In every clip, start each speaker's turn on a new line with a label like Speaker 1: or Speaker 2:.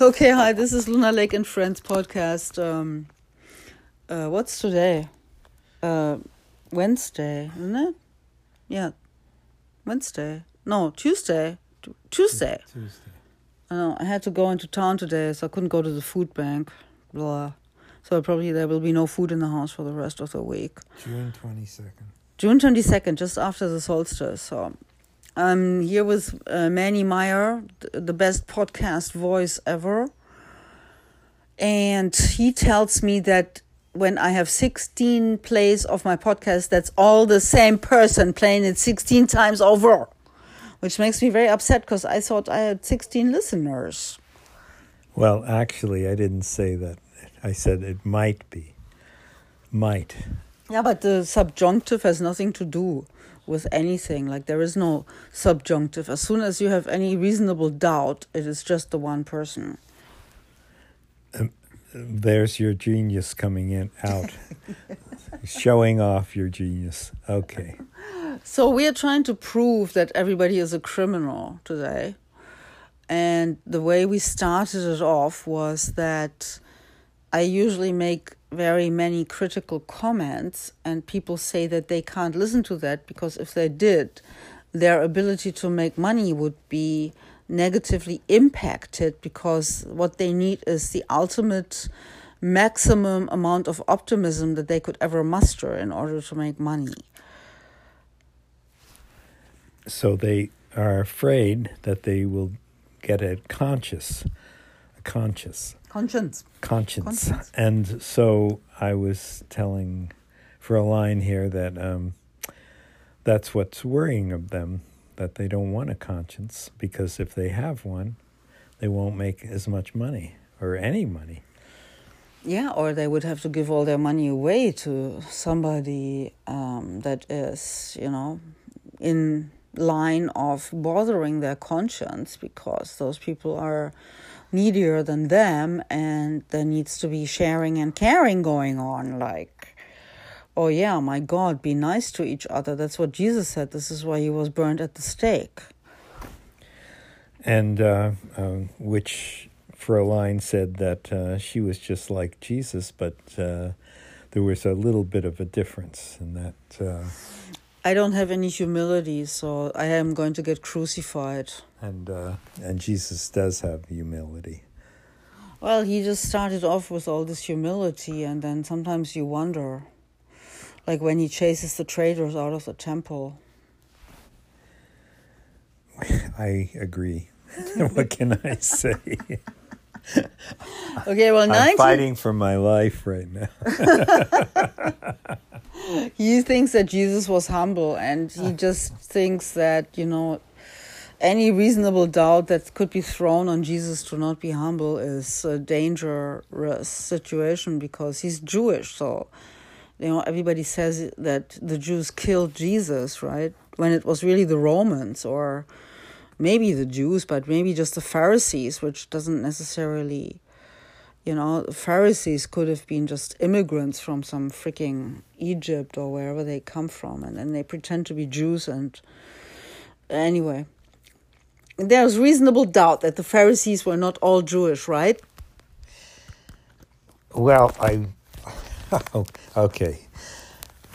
Speaker 1: Okay, hi, this is Luna Lake and Friends podcast. Um, uh, what's today? Uh, Wednesday, isn't it? Yeah, Wednesday. No, Tuesday. Tu- Tuesday.
Speaker 2: Tuesday.
Speaker 1: I know. I had to go into town today, so I couldn't go to the food bank. Blah. So probably there will be no food in the house for the rest of the week.
Speaker 2: June 22nd.
Speaker 1: June 22nd, just after the solstice. So I'm here with uh, Manny Meyer, the best podcast voice ever. And he tells me that when I have 16 plays of my podcast, that's all the same person playing it 16 times over. Which makes me very upset because I thought I had 16 listeners.
Speaker 2: Well, actually, I didn't say that. I said it might be. Might.
Speaker 1: Yeah, but the subjunctive has nothing to do with anything. Like there is no subjunctive. As soon as you have any reasonable doubt, it is just the one person.
Speaker 2: Um, there's your genius coming in out. Showing off your genius. Okay.
Speaker 1: So we are trying to prove that everybody is a criminal today. And the way we started it off was that I usually make very many critical comments, and people say that they can't listen to that because if they did, their ability to make money would be negatively impacted because what they need is the ultimate maximum amount of optimism that they could ever muster in order to make money.
Speaker 2: So they are afraid that they will get a conscious, a conscious
Speaker 1: Conscience.
Speaker 2: conscience.
Speaker 1: Conscience.
Speaker 2: And so I was telling Fräulein here that um, that's what's worrying of them, that they don't want a conscience, because if they have one, they won't make as much money or any money.
Speaker 1: Yeah, or they would have to give all their money away to somebody um, that is, you know, in line of bothering their conscience because those people are needier than them and there needs to be sharing and caring going on. Like, oh, yeah, my God, be nice to each other. That's what Jesus said. This is why he was burned at the stake.
Speaker 2: And uh, uh, which a said that uh, she was just like Jesus, but uh, there was a little bit of a difference in that.
Speaker 1: I don't have any humility, so I am going to get crucified.
Speaker 2: and uh, and Jesus does have humility.
Speaker 1: Well, he just started off with all this humility, and then sometimes you wonder, like when he chases the traitors out of the temple.
Speaker 2: I agree. what can I say?
Speaker 1: Okay, well,
Speaker 2: I'm fighting for my life right now.
Speaker 1: He thinks that Jesus was humble, and he just thinks that, you know, any reasonable doubt that could be thrown on Jesus to not be humble is a dangerous situation because he's Jewish. So, you know, everybody says that the Jews killed Jesus, right? When it was really the Romans or maybe the Jews, but maybe just the Pharisees, which doesn't necessarily, you know, Pharisees could have been just immigrants from some freaking Egypt or wherever they come from, and then they pretend to be Jews. And anyway, there's reasonable doubt that the Pharisees were not all Jewish, right?
Speaker 2: Well, I okay.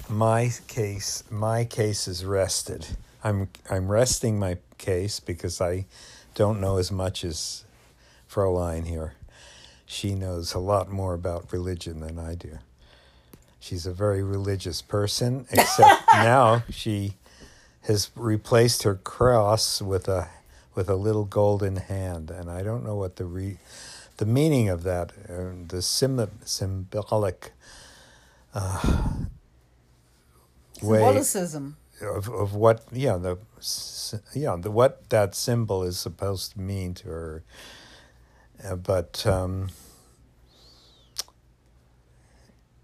Speaker 2: My case, my case is rested. I'm I'm resting my case because I don't know as much as Fräulein here. She knows a lot more about religion than I do. She's a very religious person, except now she has replaced her cross with a with a little golden hand, and I don't know what the re, the meaning of that, uh, the sim, symbolic uh, way
Speaker 1: Symbolicism.
Speaker 2: of, of what yeah the yeah the what that symbol is supposed to mean to her, uh, but um,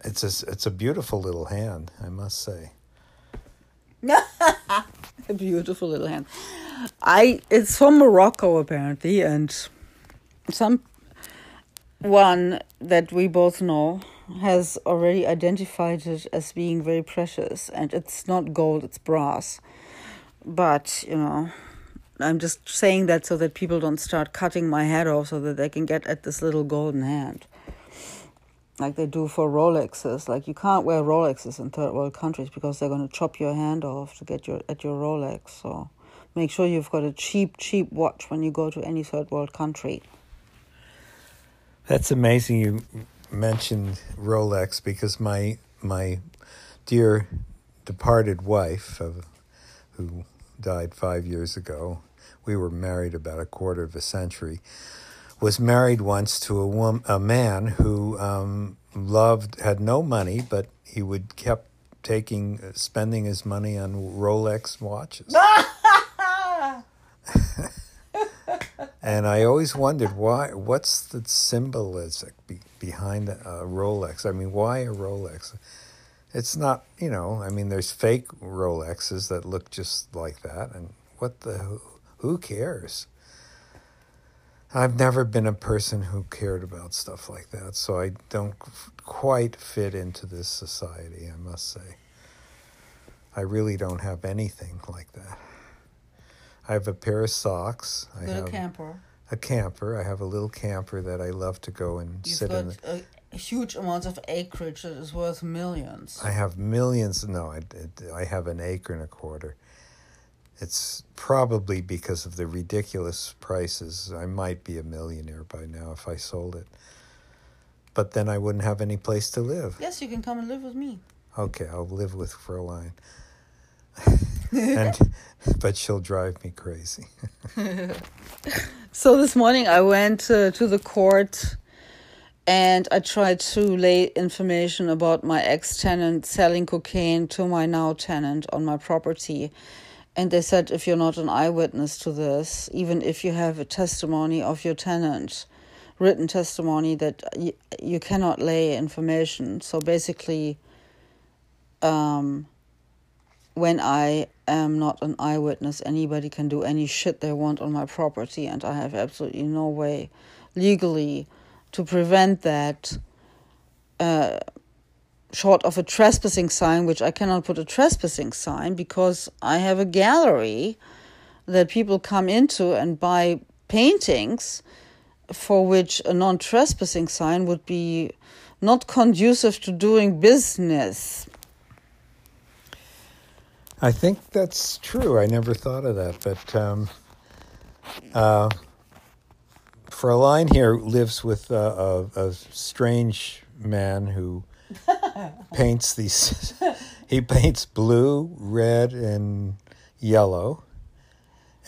Speaker 2: it's a it's a beautiful little hand, I must say.
Speaker 1: A beautiful little hand. I it's from Morocco apparently, and some one that we both know has already identified it as being very precious, and it's not gold; it's brass. But you know, I'm just saying that so that people don't start cutting my head off so that they can get at this little golden hand. Like they do for Rolexes. Like you can't wear Rolexes in third world countries because they're going to chop your hand off to get your at your Rolex. So make sure you've got a cheap, cheap watch when you go to any third world country.
Speaker 2: That's amazing you mentioned Rolex because my my dear departed wife, uh, who died five years ago, we were married about a quarter of a century, was married once to a woman, a man who um, loved had no money, but he would kept taking spending his money on Rolex watches. and I always wondered why. What's the symbolism behind a Rolex? I mean, why a Rolex? It's not, you know. I mean, there's fake Rolexes that look just like that, and what the who cares? I've never been a person who cared about stuff like that, so I don't quite fit into this society, I must say. I really don't have anything like that. I have a pair of socks. I
Speaker 1: Got
Speaker 2: have
Speaker 1: a camper.
Speaker 2: A camper. I have a little camper that I love to go and
Speaker 1: You've
Speaker 2: sit
Speaker 1: got
Speaker 2: in. The,
Speaker 1: a huge amounts of acreage that is worth millions.
Speaker 2: I have millions. No, I, I have an acre and a quarter. It's probably because of the ridiculous prices. I might be a millionaire by now if I sold it. But then I wouldn't have any place to live.
Speaker 1: Yes, you can come and live with me.
Speaker 2: Okay, I'll live with Fräulein. and but she'll drive me crazy.
Speaker 1: so this morning I went uh, to the court and I tried to lay information about my ex tenant selling cocaine to my now tenant on my property. And they said if you're not an eyewitness to this, even if you have a testimony of your tenant, written testimony, that you, you cannot lay information. So basically, um, when I am not an eyewitness, anybody can do any shit they want on my property, and I have absolutely no way legally to prevent that. Uh, short of a trespassing sign, which I cannot put a trespassing sign because I have a gallery that people come into and buy paintings for which a non trespassing sign would be not conducive to doing business.
Speaker 2: I think that's true. I never thought of that, but um, uh, Fräulein here lives with a, a strange man who paints these. he paints blue, red, and yellow.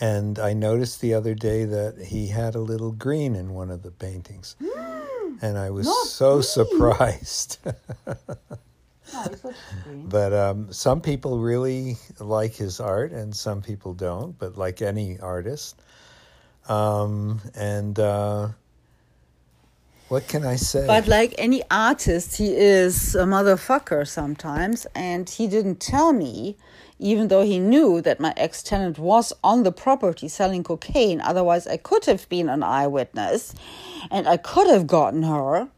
Speaker 2: And I noticed the other day that he had a little green in one of the paintings.
Speaker 1: Mm,
Speaker 2: and I was so green. surprised. but um, some people really like his art, and some people don't. But like any artist, um, and uh, what can I say?
Speaker 1: But like any artist, he is a motherfucker sometimes, and he didn't tell me, even though he knew that my ex tenant was on the property selling cocaine. Otherwise, I could have been an eyewitness, and I could have gotten her,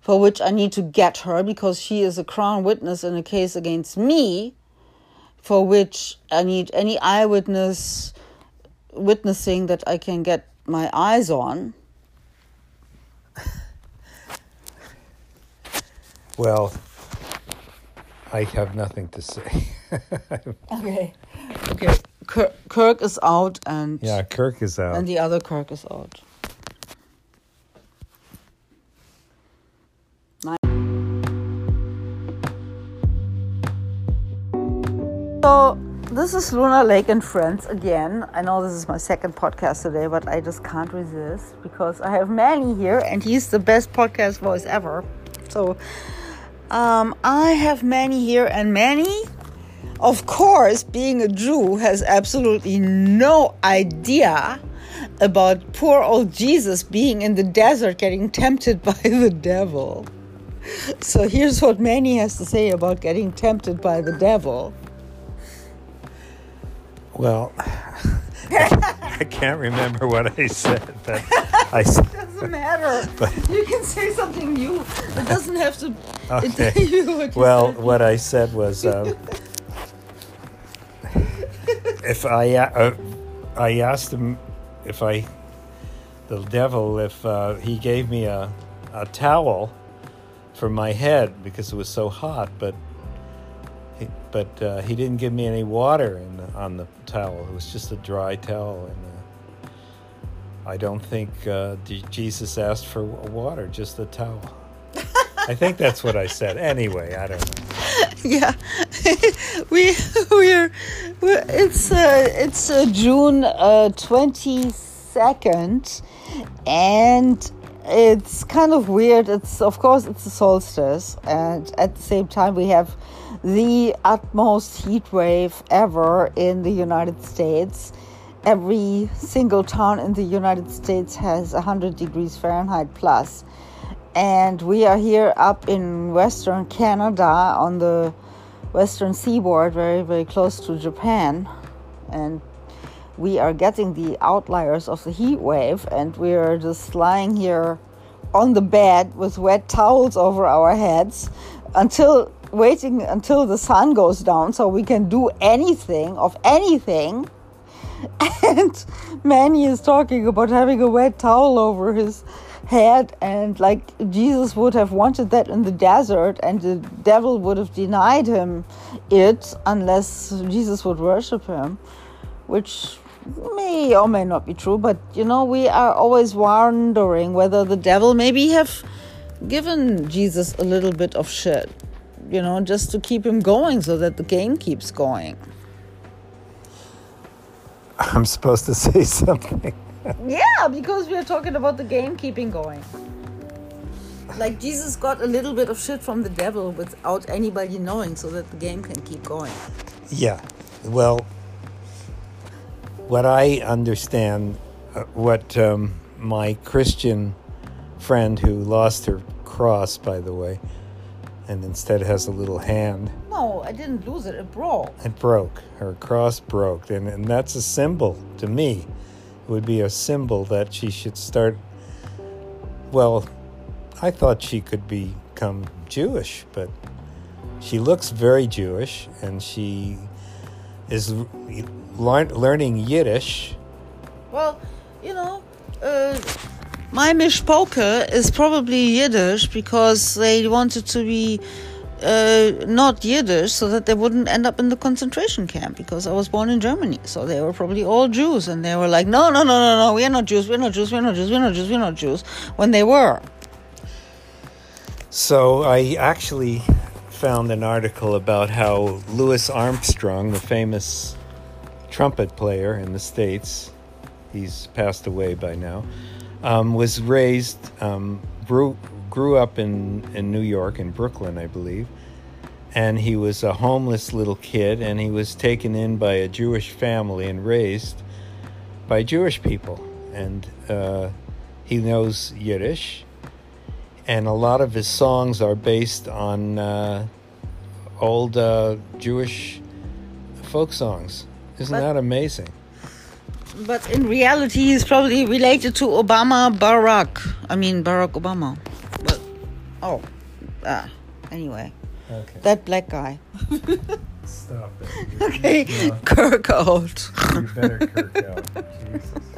Speaker 1: for which I need to get her because she is a crown witness in a case against me, for which I need any eyewitness witnessing that I can get my eyes on.
Speaker 2: Well, I have nothing to say.
Speaker 1: okay. Okay. Kirk, Kirk is out and
Speaker 2: yeah, Kirk is out,
Speaker 1: and the other Kirk is out. So this is Luna Lake and Friends again. I know this is my second podcast today, but I just can't resist because I have Manny here and he's the best podcast voice ever. So um, I have Manny here, and Manny, of course, being a Jew, has absolutely no idea about poor old Jesus being in the desert getting tempted by the devil. So here's what Manny has to say about getting tempted by the devil.
Speaker 2: Well, I can't remember what I said, but I said,
Speaker 1: doesn't matter. But you can say something new. It doesn't have to.
Speaker 2: Okay. What well, said. what I said was, uh, if I uh, I asked him if I, the devil, if uh, he gave me a, a towel for my head because it was so hot, but but uh, he didn't give me any water in on the towel. It was just a dry towel, and uh, I don't think uh, Jesus asked for water, just the towel. I think that's what I said. Anyway, I don't know.
Speaker 1: yeah, we we're, we're it's uh, it's uh, June twenty second, and it's kind of weird. It's of course it's a solstice, and at the same time we have the utmost heat wave ever in the United States. Every single town in the United States has 100 degrees Fahrenheit plus and we are here up in western Canada on the western seaboard, very, very close to Japan. And we are getting the outliers of the heat wave, and we are just lying here on the bed with wet towels over our heads until waiting until the sun goes down so we can do anything of anything. And Manny is talking about having a wet towel over his head, and like Jesus would have wanted that in the desert and the devil would have denied him it unless Jesus would worship him which may or may not be true but you know we are always wondering whether the devil maybe have given Jesus a little bit of shit you know just to keep him going so that the game keeps going
Speaker 2: I'm supposed to say something
Speaker 1: yeah, because we are talking about the game keeping going. Like Jesus got a little bit of shit from the devil without anybody knowing so that the game can keep going.
Speaker 2: Yeah. Well, what I understand, uh, what um, my Christian friend who lost her cross, by the way, and instead has a little hand.
Speaker 1: No, I didn't lose it. It broke.
Speaker 2: It broke. Her cross broke. And, and that's a symbol to me It would be a symbol that she should start. Well, I thought she could become Jewish, but she looks very Jewish and she is learning Yiddish.
Speaker 1: Well, you know, uh, my mishpoke is probably Yiddish because they wanted to be uh, not Yiddish so that they wouldn't end up in the concentration camp because I was born in Germany. So they were probably all Jews and they were like, no, no, no, no, no, we're not Jews, we're not Jews, we're not Jews, we're not Jews, we're not Jews, when they were.
Speaker 2: So I actually found an article about how Louis Armstrong, the famous trumpet player in the States, he's passed away by now, um, was raised um, grew up in, in New York, in Brooklyn, I believe. And he was a homeless little kid, and he was taken in by a Jewish family and raised by Jewish people. And uh, he knows Yiddish, and a lot of his songs are based on uh, old uh, Jewish folk songs. Isn't but, that amazing?
Speaker 1: But in reality, he's probably related to Obama Barack. I mean, Barack Obama. But, oh, ah. Anyway, okay. that black guy.
Speaker 2: Stop
Speaker 1: it. okay, Kirk out.
Speaker 2: you better Kirk out. Jesus.